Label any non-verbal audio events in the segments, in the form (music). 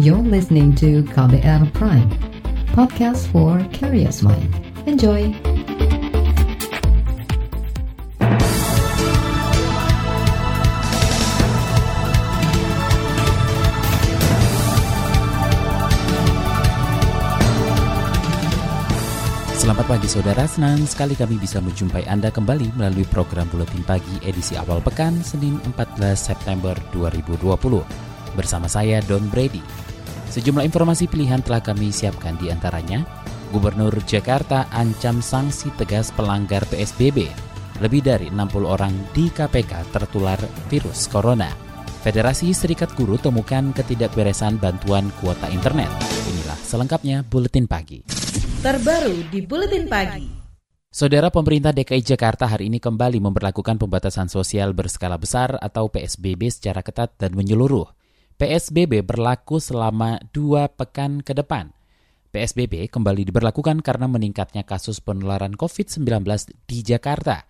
You're listening to KBR Prime, podcast for curious mind. Enjoy! Selamat pagi saudara, senang sekali kami bisa menjumpai Anda kembali melalui program Buletin Pagi edisi awal pekan Senin 14 September 2020. Bersama saya Don Brady. Sejumlah informasi pilihan telah kami siapkan di antaranya, Gubernur Jakarta ancam sanksi tegas pelanggar PSBB. Lebih dari 60 orang di KPK tertular virus corona. Federasi Serikat Guru temukan ketidakberesan bantuan kuota internet. Inilah selengkapnya Buletin Pagi. Terbaru di Buletin Pagi. Saudara pemerintah DKI Jakarta hari ini kembali memperlakukan pembatasan sosial berskala besar atau PSBB secara ketat dan menyeluruh. PSBB berlaku selama dua pekan ke depan. PSBB kembali diberlakukan karena meningkatnya kasus penularan COVID-19 di Jakarta.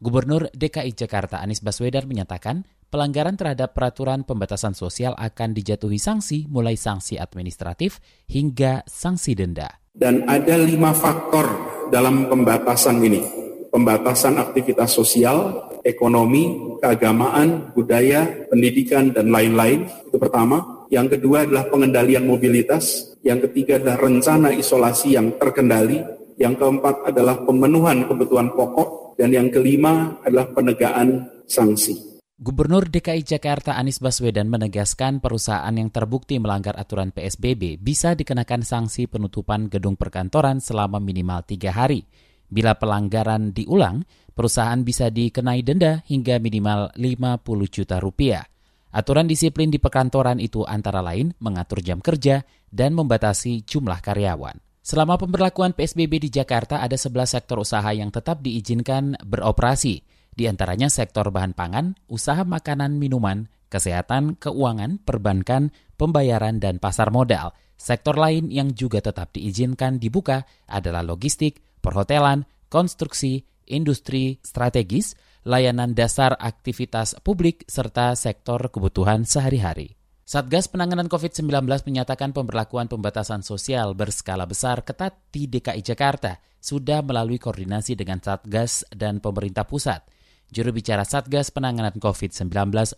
Gubernur DKI Jakarta Anies Baswedan menyatakan pelanggaran terhadap peraturan pembatasan sosial akan dijatuhi sanksi mulai sanksi administratif hingga sanksi denda. Dan ada lima faktor dalam pembatasan ini. Pembatasan aktivitas sosial, ekonomi, keagamaan, budaya, pendidikan, dan lain-lain. Itu pertama. Yang kedua adalah pengendalian mobilitas. Yang ketiga adalah rencana isolasi yang terkendali. Yang keempat adalah pemenuhan kebutuhan pokok. Dan yang kelima adalah penegaan sanksi. Gubernur DKI Jakarta Anies Baswedan menegaskan perusahaan yang terbukti melanggar aturan PSBB bisa dikenakan sanksi penutupan gedung perkantoran selama minimal tiga hari. Bila pelanggaran diulang, perusahaan bisa dikenai denda hingga minimal 50 juta rupiah. Aturan disiplin di perkantoran itu antara lain mengatur jam kerja dan membatasi jumlah karyawan. Selama pemberlakuan PSBB di Jakarta ada 11 sektor usaha yang tetap diizinkan beroperasi, di antaranya sektor bahan pangan, usaha makanan minuman, kesehatan, keuangan, perbankan, pembayaran, dan pasar modal. Sektor lain yang juga tetap diizinkan dibuka adalah logistik, perhotelan, konstruksi, industri strategis, layanan dasar aktivitas publik, serta sektor kebutuhan sehari-hari. Satgas Penanganan COVID-19 menyatakan pemberlakuan pembatasan sosial berskala besar ketat di DKI Jakarta sudah melalui koordinasi dengan Satgas dan pemerintah pusat. Juru bicara Satgas Penanganan COVID-19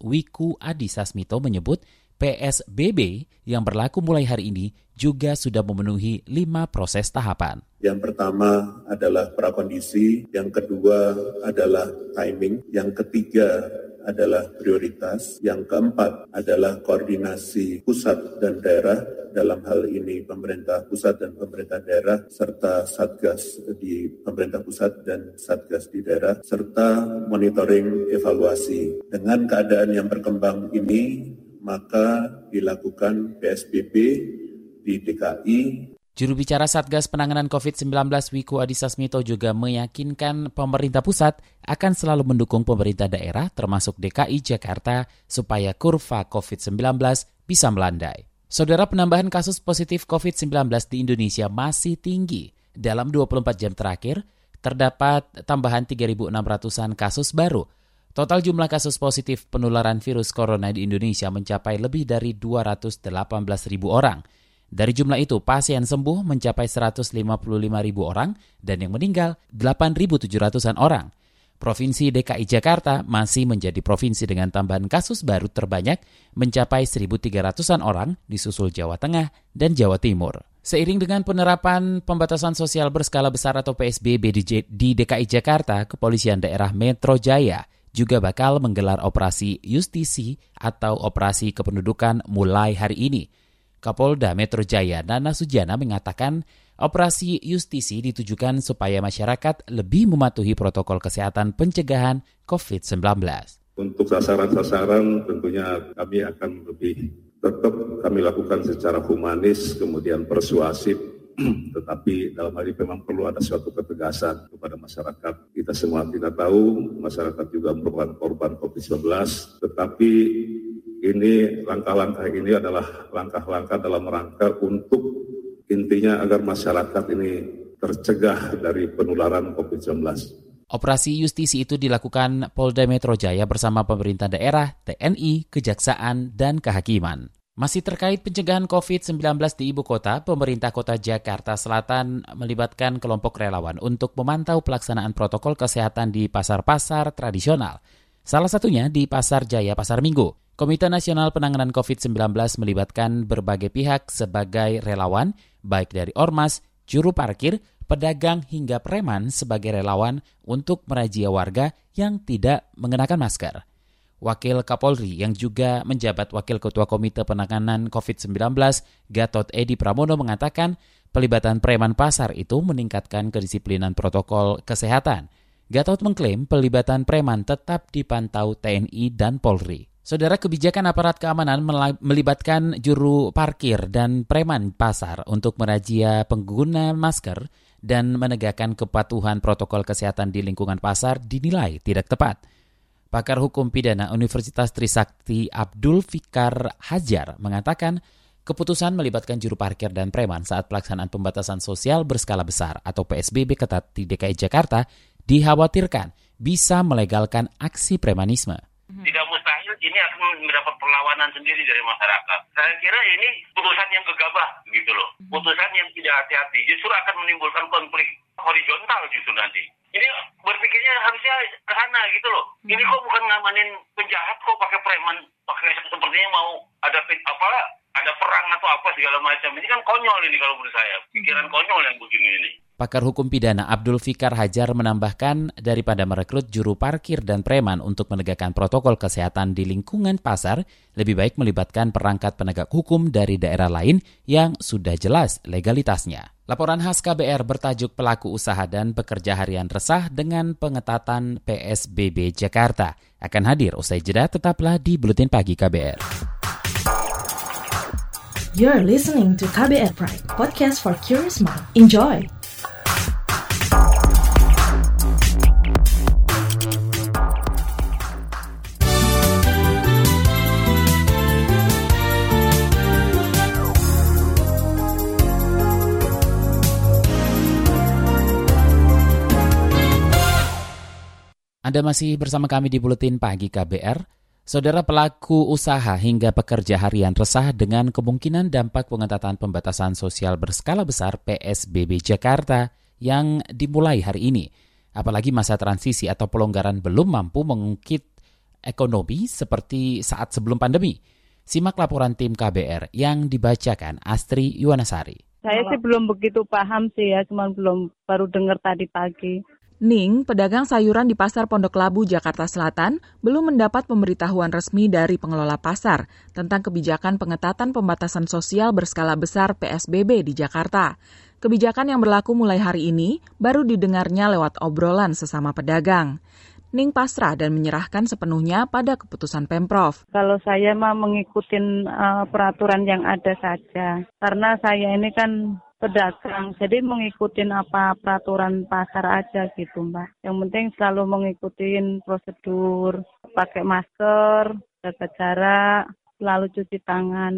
Wiku Adhisa Smito menyebut PSBB yang berlaku mulai hari ini juga sudah memenuhi lima proses tahapan. Yang pertama adalah prakondisi, yang kedua adalah timing, yang ketiga adalah prioritas, yang keempat adalah koordinasi pusat dan daerah, dalam hal ini pemerintah pusat dan pemerintah daerah, serta satgas di pemerintah pusat dan satgas di daerah, serta monitoring evaluasi. Dengan keadaan yang berkembang ini, maka dilakukan PSBB di DKI Juru bicara Satgas Penanganan COVID-19 Wiku Adhisa Smito juga meyakinkan pemerintah pusat akan selalu mendukung pemerintah daerah termasuk DKI Jakarta supaya kurva COVID-19 bisa melandai. Saudara penambahan kasus positif COVID-19 di Indonesia masih tinggi. Dalam 24 jam terakhir, terdapat tambahan 3.600-an kasus baru. Total jumlah kasus positif penularan virus corona di Indonesia mencapai lebih dari 218.000 orang. Dari jumlah itu, pasien sembuh mencapai 155 ribu orang dan yang meninggal 8.700-an orang. Provinsi DKI Jakarta masih menjadi provinsi dengan tambahan kasus baru terbanyak mencapai 1.300-an orang disusul Jawa Tengah dan Jawa Timur. Seiring dengan penerapan pembatasan sosial berskala besar atau PSBB di DKI Jakarta, Kepolisian Daerah Metro Jaya juga bakal menggelar operasi justisi atau operasi kependudukan mulai hari ini – Kapolda Metro Jaya Nana Sujana mengatakan operasi justisi ditujukan supaya masyarakat lebih mematuhi protokol kesehatan pencegahan COVID-19. Untuk sasaran-sasaran tentunya kami akan lebih tetap kami lakukan secara humanis, kemudian persuasif, (clears throat) tetapi dalam hal ini memang perlu ada suatu ketegasan kepada masyarakat. Kita semua tidak tahu, masyarakat juga merupakan korban COVID-19, tetapi ini langkah-langkah ini adalah langkah-langkah dalam rangka untuk intinya agar masyarakat ini tercegah dari penularan COVID-19. Operasi justisi itu dilakukan Polda Metro Jaya bersama pemerintah daerah, TNI, Kejaksaan, dan Kehakiman. Masih terkait pencegahan COVID-19 di ibu kota, pemerintah kota Jakarta Selatan melibatkan kelompok relawan untuk memantau pelaksanaan protokol kesehatan di pasar-pasar tradisional. Salah satunya di Pasar Jaya Pasar Minggu. Komite Nasional Penanganan COVID-19 melibatkan berbagai pihak sebagai relawan, baik dari ormas, juru parkir, pedagang hingga preman sebagai relawan untuk merajia warga yang tidak mengenakan masker. Wakil Kapolri yang juga menjabat Wakil Ketua Komite Penanganan COVID-19, Gatot Edi Pramono mengatakan pelibatan preman pasar itu meningkatkan kedisiplinan protokol kesehatan. Gatot mengklaim pelibatan preman tetap dipantau TNI dan Polri. Saudara kebijakan aparat keamanan melibatkan juru parkir dan preman pasar untuk merazia pengguna masker dan menegakkan kepatuhan protokol kesehatan di lingkungan pasar dinilai tidak tepat. Pakar Hukum Pidana Universitas Trisakti Abdul Fikar Hajar mengatakan keputusan melibatkan juru parkir dan preman saat pelaksanaan pembatasan sosial berskala besar atau PSBB ketat di DKI Jakarta dikhawatirkan bisa melegalkan aksi premanisme. Tidak mustahil ini akan mendapat perlawanan sendiri dari masyarakat. Saya kira ini putusan yang gegabah gitu loh. Putusan yang tidak hati-hati justru akan menimbulkan konflik horizontal justru nanti ini berpikirnya harusnya ke sana gitu loh. Ini kok bukan ngamanin penjahat kok pakai preman, pakai sepertinya mau ada apa ada perang atau apa segala macam. Ini kan konyol ini kalau menurut saya. Pikiran konyol yang begini ini. Pakar hukum pidana Abdul Fikar Hajar menambahkan daripada merekrut juru parkir dan preman untuk menegakkan protokol kesehatan di lingkungan pasar, lebih baik melibatkan perangkat penegak hukum dari daerah lain yang sudah jelas legalitasnya. Laporan khas KBR bertajuk Pelaku Usaha dan Pekerja Harian Resah dengan Pengetatan PSBB Jakarta akan hadir usai jeda tetaplah di Buletin Pagi KBR. You're listening to KBR Pride, podcast for curious mind. Enjoy! Anda masih bersama kami di Buletin Pagi KBR. Saudara pelaku usaha hingga pekerja harian resah dengan kemungkinan dampak pengetatan pembatasan sosial berskala besar PSBB Jakarta yang dimulai hari ini. Apalagi masa transisi atau pelonggaran belum mampu mengungkit ekonomi seperti saat sebelum pandemi. Simak laporan tim KBR yang dibacakan Astri Yuwanasari. Saya sih belum begitu paham sih ya, cuma belum baru dengar tadi pagi. Ning, pedagang sayuran di Pasar Pondok Labu, Jakarta Selatan, belum mendapat pemberitahuan resmi dari pengelola pasar tentang kebijakan pengetatan pembatasan sosial berskala besar PSBB di Jakarta. Kebijakan yang berlaku mulai hari ini baru didengarnya lewat obrolan sesama pedagang. Ning pasrah dan menyerahkan sepenuhnya pada keputusan Pemprov. Kalau saya mah mengikuti uh, peraturan yang ada saja, karena saya ini kan pedagang. Jadi mengikuti apa peraturan pasar aja gitu Mbak. Yang penting selalu mengikuti prosedur, pakai masker, jaga jarak, selalu cuci tangan.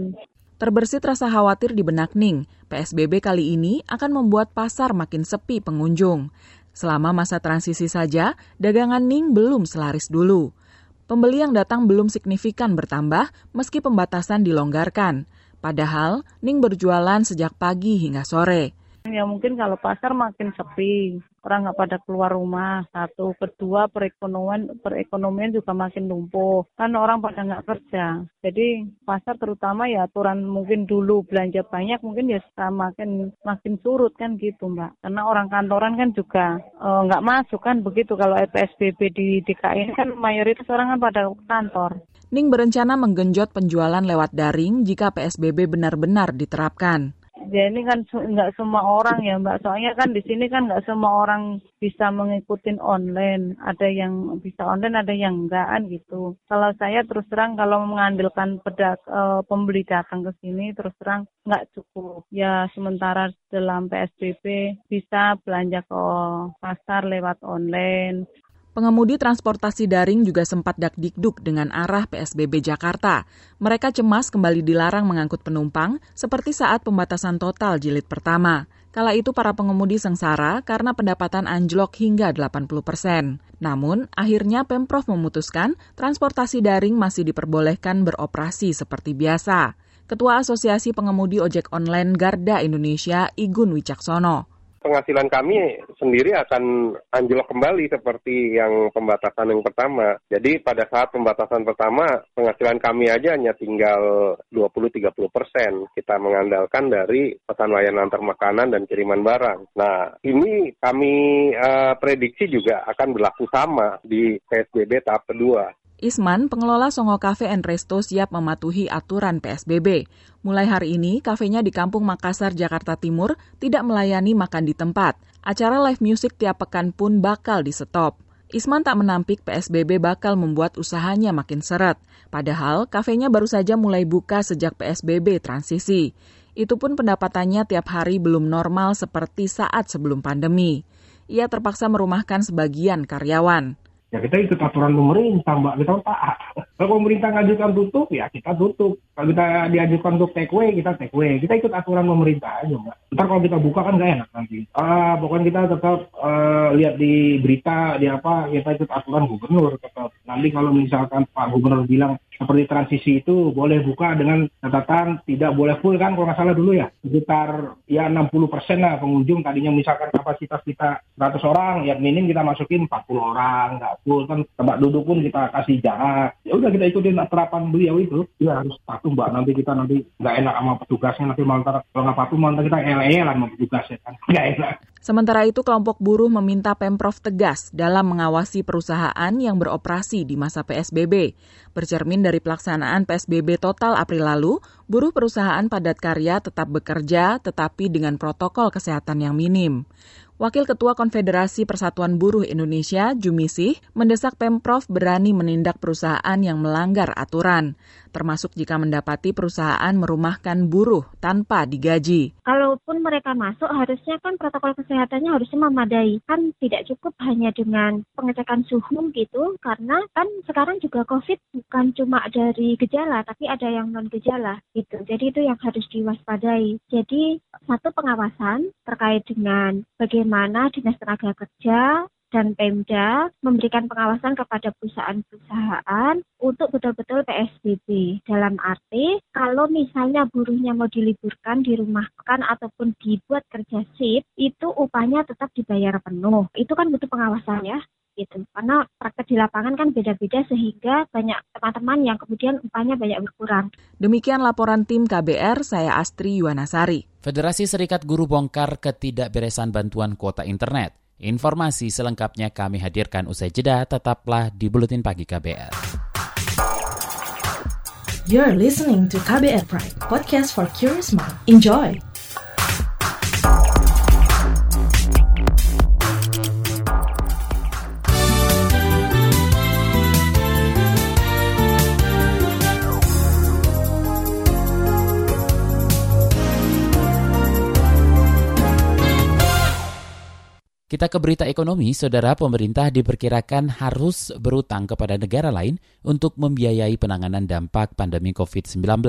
Terbersit rasa khawatir di benak Ning, PSBB kali ini akan membuat pasar makin sepi pengunjung. Selama masa transisi saja, dagangan Ning belum selaris dulu. Pembeli yang datang belum signifikan bertambah meski pembatasan dilonggarkan. Padahal Ning berjualan sejak pagi hingga sore. Ya mungkin kalau pasar makin sepi, orang nggak pada keluar rumah. Satu, kedua perekonomian perekonomian juga makin lumpuh. Kan orang pada nggak kerja. Jadi pasar terutama ya aturan mungkin dulu belanja banyak, mungkin ya makin makin surut kan gitu mbak. Karena orang kantoran kan juga e, masuk kan begitu. Kalau PSBB di DKI kan mayoritas orang kan pada kantor. Ning berencana menggenjot penjualan lewat daring jika PSBB benar-benar diterapkan. Ya ini kan nggak semua orang ya Mbak, soalnya kan di sini kan nggak semua orang bisa mengikuti online. Ada yang bisa online, ada yang enggak kan gitu. Kalau saya terus terang kalau mengandalkan pedak, e, pembeli datang ke sini terus terang nggak cukup. Ya sementara dalam PSBB bisa belanja ke pasar lewat online. Pengemudi transportasi daring juga sempat dakdikduk dengan arah PSBB Jakarta. Mereka cemas kembali dilarang mengangkut penumpang seperti saat pembatasan total jilid pertama. Kala itu para pengemudi sengsara karena pendapatan anjlok hingga 80 persen. Namun, akhirnya Pemprov memutuskan transportasi daring masih diperbolehkan beroperasi seperti biasa. Ketua Asosiasi Pengemudi Ojek Online Garda Indonesia, Igun Wicaksono penghasilan kami sendiri akan anjlok kembali seperti yang pembatasan yang pertama. Jadi pada saat pembatasan pertama, penghasilan kami aja hanya tinggal 20-30 persen. Kita mengandalkan dari pesan layanan antar makanan dan kiriman barang. Nah, ini kami uh, prediksi juga akan berlaku sama di PSBB tahap kedua. Isman, pengelola Songo Cafe and Resto siap mematuhi aturan PSBB. Mulai hari ini, kafenya di Kampung Makassar, Jakarta Timur tidak melayani makan di tempat. Acara live music tiap pekan pun bakal di-stop. Isman tak menampik PSBB bakal membuat usahanya makin seret. Padahal, kafenya baru saja mulai buka sejak PSBB transisi. Itu pun pendapatannya tiap hari belum normal seperti saat sebelum pandemi. Ia terpaksa merumahkan sebagian karyawan ya kita ikut aturan pemerintah mbak. Kita taat kalau pemerintah ngajukan tutup ya kita tutup. Kalau kita diajukan untuk take away kita take away. Kita ikut aturan pemerintah aja mbak. Ntar kalau kita buka kan gak enak nanti. Ah pokoknya kita tetap uh, lihat di berita di apa kita ikut aturan gubernur tetap. Nanti kalau misalkan pak gubernur bilang seperti transisi itu boleh buka dengan catatan tidak boleh full kan kalau nggak salah dulu ya. Sekitar ya 60 persen lah pengunjung tadinya misalkan kapasitas kita 100 orang ya minim kita masukin 40 orang nggak full. Kan tempat duduk pun kita kasih jarak. Ya udah kita ikutin terapan beliau itu. Ya harus patuh mbak. Nanti kita nanti nggak enak sama petugasnya nanti malah kalau nggak patuh malah kita ele-elean sama petugasnya kan. Nggak enak Sementara itu, kelompok buruh meminta Pemprov tegas dalam mengawasi perusahaan yang beroperasi di masa PSBB. Bercermin dari pelaksanaan PSBB total April lalu, buruh perusahaan padat karya tetap bekerja tetapi dengan protokol kesehatan yang minim. Wakil Ketua Konfederasi Persatuan Buruh Indonesia, Jumisih, mendesak Pemprov berani menindak perusahaan yang melanggar aturan, termasuk jika mendapati perusahaan merumahkan buruh tanpa digaji. Kalaupun mereka masuk, harusnya kan protokol kesehatannya harusnya memadai. Kan tidak cukup hanya dengan pengecekan suhu gitu, karena kan sekarang juga COVID bukan cuma dari gejala, tapi ada yang non-gejala gitu. Jadi itu yang harus diwaspadai. Jadi satu pengawasan terkait dengan bagaimana Dinas Tenaga Kerja dan Pemda memberikan pengawasan kepada perusahaan-perusahaan untuk betul-betul PSBB. Dalam arti, kalau misalnya buruhnya mau diliburkan, dirumahkan, ataupun dibuat kerja shift, itu upahnya tetap dibayar penuh. Itu kan butuh pengawasan ya gitu karena praktek di lapangan kan beda-beda sehingga banyak teman-teman yang kemudian upahnya banyak berkurang. Demikian laporan tim KBR, saya Astri Yuwanasari. Federasi Serikat Guru bongkar ketidakberesan bantuan kuota internet. Informasi selengkapnya kami hadirkan usai jeda, tetaplah di Buletin Pagi KBR. You're listening to KBR Pride, podcast for curious mind. Enjoy! Kita ke berita ekonomi, saudara pemerintah diperkirakan harus berutang kepada negara lain untuk membiayai penanganan dampak pandemi COVID-19.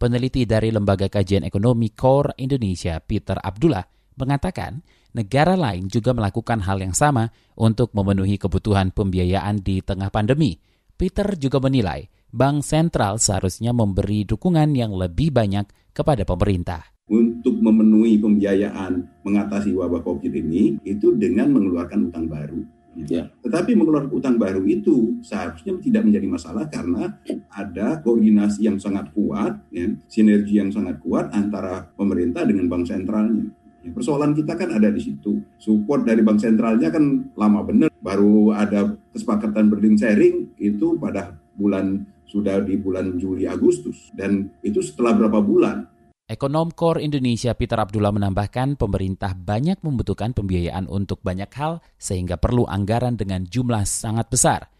Peneliti dari Lembaga Kajian Ekonomi Core Indonesia, Peter Abdullah, mengatakan negara lain juga melakukan hal yang sama untuk memenuhi kebutuhan pembiayaan di tengah pandemi. Peter juga menilai bank sentral seharusnya memberi dukungan yang lebih banyak kepada pemerintah untuk memenuhi pembiayaan mengatasi wabah COVID ini itu dengan mengeluarkan utang baru. Ya. Tetapi mengeluarkan utang baru itu seharusnya tidak menjadi masalah karena ada koordinasi yang sangat kuat, ya, sinergi yang sangat kuat antara pemerintah dengan bank sentralnya. Ya, persoalan kita kan ada di situ. Support dari bank sentralnya kan lama benar. Baru ada kesepakatan burden sharing itu pada bulan sudah di bulan Juli Agustus dan itu setelah berapa bulan Ekonom Core Indonesia Peter Abdullah menambahkan pemerintah banyak membutuhkan pembiayaan untuk banyak hal sehingga perlu anggaran dengan jumlah sangat besar.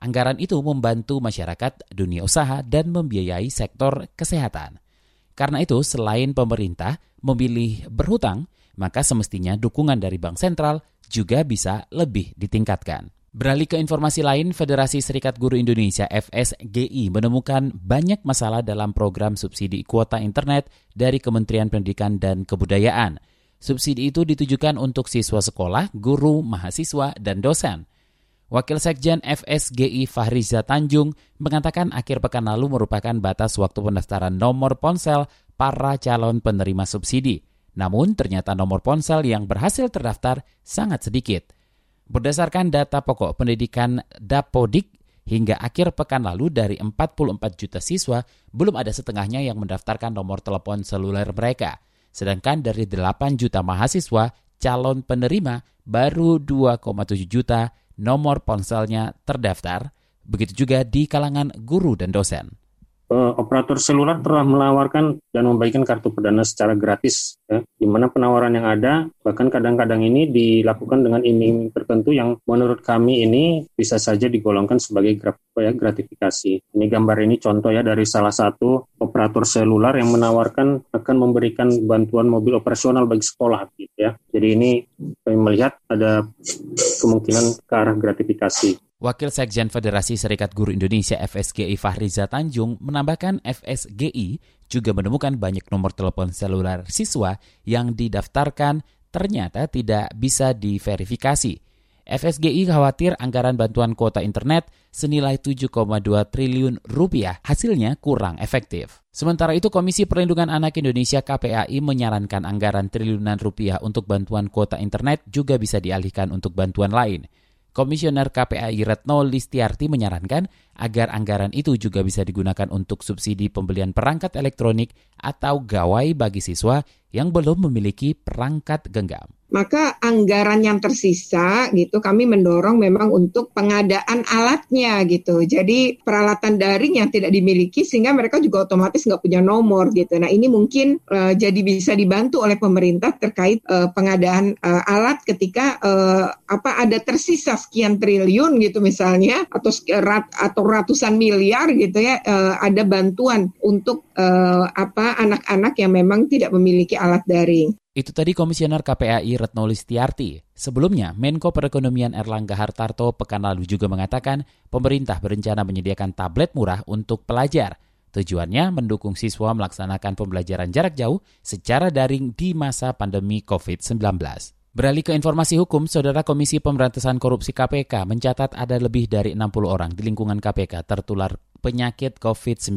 Anggaran itu membantu masyarakat, dunia usaha, dan membiayai sektor kesehatan. Karena itu, selain pemerintah memilih berhutang, maka semestinya dukungan dari Bank Sentral juga bisa lebih ditingkatkan. Beralih ke informasi lain, Federasi Serikat Guru Indonesia FSGI menemukan banyak masalah dalam program subsidi kuota internet dari Kementerian Pendidikan dan Kebudayaan. Subsidi itu ditujukan untuk siswa sekolah, guru, mahasiswa, dan dosen. Wakil Sekjen FSGI Fahriza Tanjung mengatakan akhir pekan lalu merupakan batas waktu pendaftaran nomor ponsel para calon penerima subsidi. Namun ternyata nomor ponsel yang berhasil terdaftar sangat sedikit. Berdasarkan data pokok pendidikan Dapodik, hingga akhir pekan lalu dari 44 juta siswa, belum ada setengahnya yang mendaftarkan nomor telepon seluler mereka. Sedangkan dari 8 juta mahasiswa, calon penerima baru 2,7 juta nomor ponselnya terdaftar, begitu juga di kalangan guru dan dosen. Uh, operator seluler telah menawarkan dan membagikan kartu perdana secara gratis, ya, di mana penawaran yang ada bahkan kadang-kadang ini dilakukan dengan iming tertentu yang menurut kami ini bisa saja digolongkan sebagai ya, gratifikasi. Ini gambar ini contoh ya dari salah satu operator seluler yang menawarkan akan memberikan bantuan mobil operasional bagi sekolah, gitu ya. Jadi ini kami melihat ada kemungkinan ke arah gratifikasi. Wakil Sekjen Federasi Serikat Guru Indonesia FSGI Fahriza Tanjung menambahkan FSGI juga menemukan banyak nomor telepon seluler siswa yang didaftarkan ternyata tidak bisa diverifikasi. FSGI khawatir anggaran bantuan kuota internet senilai 7,2 triliun rupiah hasilnya kurang efektif. Sementara itu Komisi Perlindungan Anak Indonesia KPAI menyarankan anggaran triliunan rupiah untuk bantuan kuota internet juga bisa dialihkan untuk bantuan lain. Komisioner KPAI Retno Listiarti menyarankan agar anggaran itu juga bisa digunakan untuk subsidi pembelian perangkat elektronik atau gawai bagi siswa yang belum memiliki perangkat genggam maka anggaran yang tersisa gitu kami mendorong memang untuk pengadaan alatnya gitu. Jadi peralatan daring yang tidak dimiliki sehingga mereka juga otomatis nggak punya nomor gitu. Nah ini mungkin uh, jadi bisa dibantu oleh pemerintah terkait uh, pengadaan uh, alat ketika uh, apa ada tersisa sekian triliun gitu misalnya atau rat, atau ratusan miliar gitu ya uh, ada bantuan untuk uh, apa anak-anak yang memang tidak memiliki alat daring. Itu tadi Komisioner KPAI Retno Listiarti. Sebelumnya, Menko Perekonomian Erlangga Hartarto pekan lalu juga mengatakan pemerintah berencana menyediakan tablet murah untuk pelajar. Tujuannya mendukung siswa melaksanakan pembelajaran jarak jauh secara daring di masa pandemi COVID-19. Beralih ke informasi hukum, Saudara Komisi Pemberantasan Korupsi KPK mencatat ada lebih dari 60 orang di lingkungan KPK tertular penyakit COVID-19.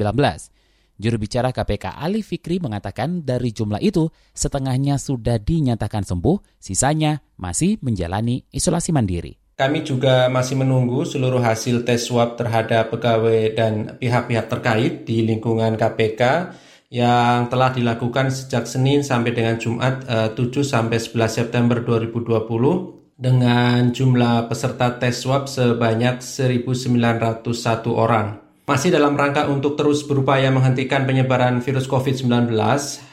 Juru bicara KPK Ali Fikri mengatakan dari jumlah itu setengahnya sudah dinyatakan sembuh, sisanya masih menjalani isolasi mandiri. Kami juga masih menunggu seluruh hasil tes swab terhadap pegawai dan pihak-pihak terkait di lingkungan KPK yang telah dilakukan sejak Senin sampai dengan Jumat 7 eh, sampai 11 September 2020 dengan jumlah peserta tes swab sebanyak 1.901 orang. Masih dalam rangka untuk terus berupaya menghentikan penyebaran virus COVID-19,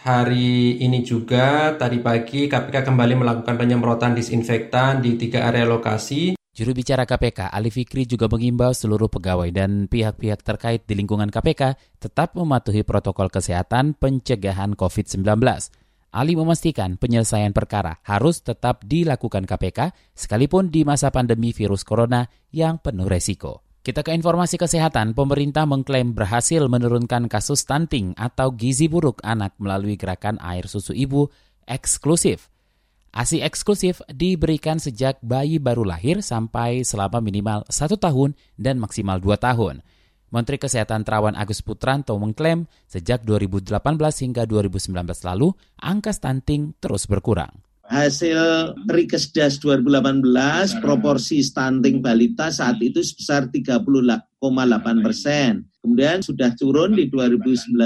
hari ini juga tadi pagi KPK kembali melakukan penyemprotan disinfektan di tiga area lokasi. Juru bicara KPK, Ali Fikri juga mengimbau seluruh pegawai dan pihak-pihak terkait di lingkungan KPK tetap mematuhi protokol kesehatan pencegahan COVID-19. Ali memastikan penyelesaian perkara harus tetap dilakukan KPK sekalipun di masa pandemi virus corona yang penuh resiko. Kita ke informasi kesehatan. Pemerintah mengklaim berhasil menurunkan kasus stunting atau gizi buruk anak melalui gerakan air susu ibu eksklusif. ASI eksklusif diberikan sejak bayi baru lahir sampai selama minimal satu tahun dan maksimal dua tahun. Menteri Kesehatan Terawan Agus Putranto mengklaim sejak 2018 hingga 2019 lalu angka stunting terus berkurang. Hasil Rikesdas 2018, proporsi stunting balita saat itu sebesar 30,8 persen. Kemudian sudah turun di 2019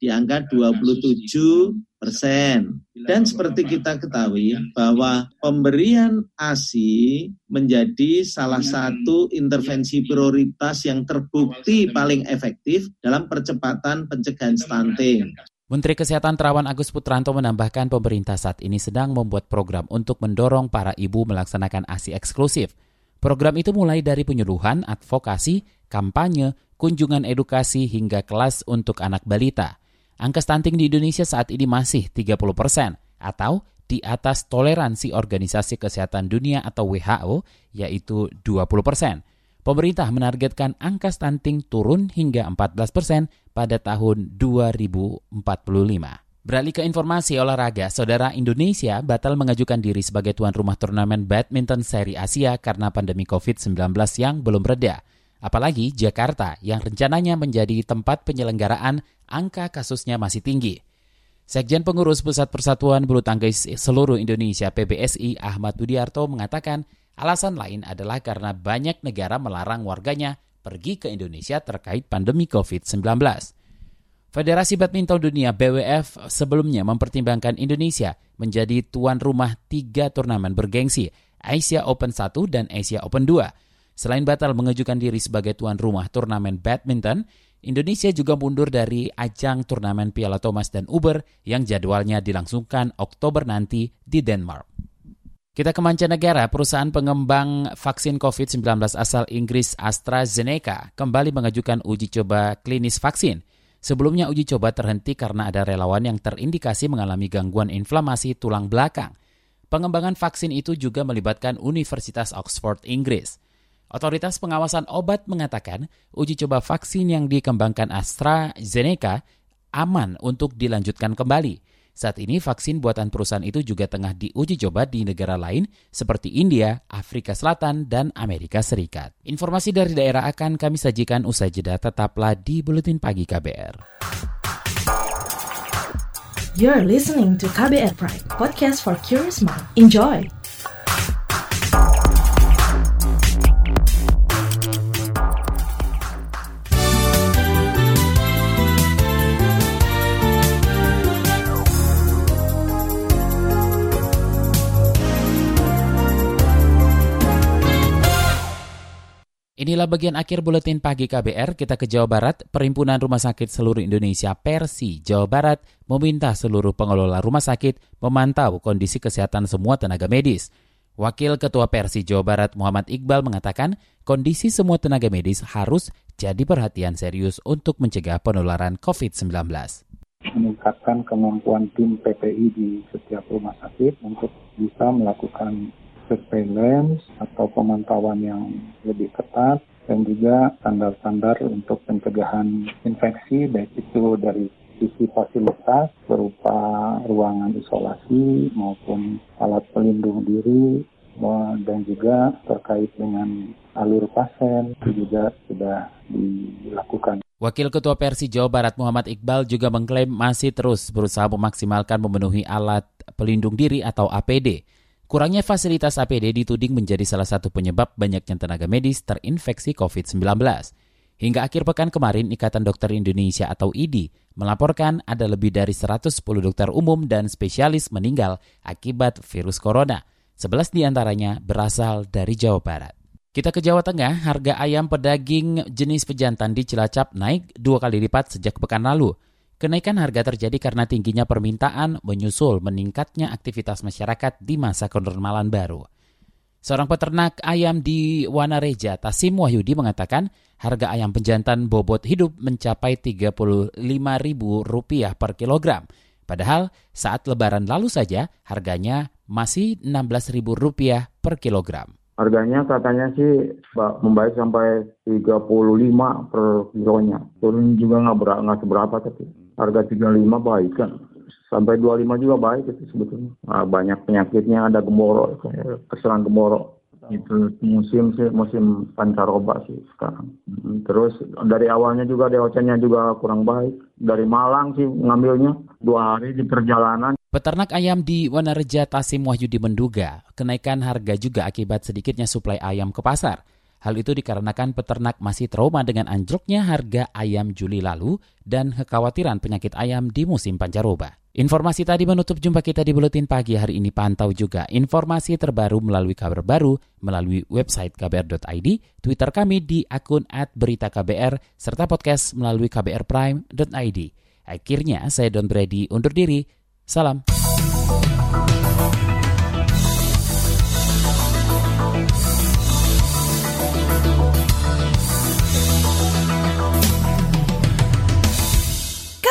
di angka 27 persen. Dan seperti kita ketahui bahwa pemberian ASI menjadi salah satu intervensi prioritas yang terbukti paling efektif dalam percepatan pencegahan stunting. Menteri Kesehatan Terawan Agus Putranto menambahkan pemerintah saat ini sedang membuat program untuk mendorong para ibu melaksanakan ASI eksklusif. Program itu mulai dari penyuluhan, advokasi, kampanye, kunjungan edukasi hingga kelas untuk anak balita. Angka stunting di Indonesia saat ini masih 30 persen atau di atas toleransi Organisasi Kesehatan Dunia atau WHO yaitu 20 persen. Pemerintah menargetkan angka stunting turun hingga 14 persen pada tahun 2045. Beralih ke informasi olahraga, saudara Indonesia batal mengajukan diri sebagai tuan rumah turnamen badminton seri Asia karena pandemi COVID-19 yang belum reda. Apalagi Jakarta yang rencananya menjadi tempat penyelenggaraan angka kasusnya masih tinggi. Sekjen Pengurus Pusat Persatuan Bulu Tangkis Seluruh Indonesia PBSI Ahmad Budiarto mengatakan alasan lain adalah karena banyak negara melarang warganya pergi ke Indonesia terkait pandemi COVID-19. Federasi Badminton Dunia BWF sebelumnya mempertimbangkan Indonesia menjadi tuan rumah tiga turnamen bergengsi, Asia Open 1 dan Asia Open 2. Selain batal mengajukan diri sebagai tuan rumah turnamen badminton, Indonesia juga mundur dari ajang turnamen Piala Thomas dan Uber yang jadwalnya dilangsungkan Oktober nanti di Denmark. Kita ke mancanegara, perusahaan pengembang vaksin COVID-19 asal Inggris AstraZeneca kembali mengajukan uji coba klinis vaksin – Sebelumnya uji coba terhenti karena ada relawan yang terindikasi mengalami gangguan inflamasi tulang belakang. Pengembangan vaksin itu juga melibatkan Universitas Oxford, Inggris. Otoritas pengawasan obat mengatakan uji coba vaksin yang dikembangkan AstraZeneca aman untuk dilanjutkan kembali. Saat ini vaksin buatan perusahaan itu juga tengah diuji coba di negara lain seperti India, Afrika Selatan, dan Amerika Serikat. Informasi dari daerah akan kami sajikan usai jeda tetaplah di Buletin Pagi KBR. You're listening to KBR Pride, podcast for curious mind. Enjoy! Inilah bagian akhir buletin pagi KBR. Kita ke Jawa Barat. Perhimpunan Rumah Sakit Seluruh Indonesia Persi Jawa Barat meminta seluruh pengelola rumah sakit memantau kondisi kesehatan semua tenaga medis. Wakil Ketua Persi Jawa Barat Muhammad Iqbal mengatakan kondisi semua tenaga medis harus jadi perhatian serius untuk mencegah penularan COVID-19 meningkatkan kemampuan tim PPI di setiap rumah sakit untuk bisa melakukan surveillance atau pemantauan yang lebih ketat dan juga standar-standar untuk pencegahan infeksi baik itu dari sisi fasilitas berupa ruangan isolasi maupun alat pelindung diri dan juga terkait dengan alur pasien itu juga sudah dilakukan. Wakil Ketua Persi Jawa Barat Muhammad Iqbal juga mengklaim masih terus berusaha memaksimalkan memenuhi alat pelindung diri atau APD Kurangnya fasilitas APD dituding menjadi salah satu penyebab banyaknya tenaga medis terinfeksi COVID-19. Hingga akhir pekan kemarin, Ikatan Dokter Indonesia atau IDI melaporkan ada lebih dari 110 dokter umum dan spesialis meninggal akibat virus corona. 11 di antaranya berasal dari Jawa Barat. Kita ke Jawa Tengah, harga ayam pedaging jenis pejantan di Cilacap naik dua kali lipat sejak pekan lalu. Kenaikan harga terjadi karena tingginya permintaan menyusul meningkatnya aktivitas masyarakat di masa kenormalan baru. Seorang peternak ayam di Wanareja, Tasim Wahyudi mengatakan harga ayam penjantan bobot hidup mencapai Rp35.000 per kilogram. Padahal saat lebaran lalu saja harganya masih Rp16.000 per kilogram. Harganya katanya sih membaik sampai 35 per kilonya. Turun juga nggak seberapa tapi harga 35 baik kan. Sampai 25 juga baik itu sebetulnya. Nah, banyak penyakitnya ada gemborok keselan gemborok itu musim sih musim pancaroba sih sekarang. Terus dari awalnya juga DOC-nya juga kurang baik. Dari Malang sih ngambilnya dua hari di perjalanan. Peternak ayam di Wanareja Tasim Wahyudi menduga kenaikan harga juga akibat sedikitnya suplai ayam ke pasar. Hal itu dikarenakan peternak masih trauma dengan anjloknya harga ayam Juli lalu dan kekhawatiran penyakit ayam di musim pancaroba. Informasi tadi menutup jumpa kita di Buletin Pagi hari ini. Pantau juga informasi terbaru melalui kabar baru melalui website kbr.id, Twitter kami di akun @beritaKBR, serta podcast melalui kbrprime.id. Akhirnya saya Don Brady undur diri. Salam.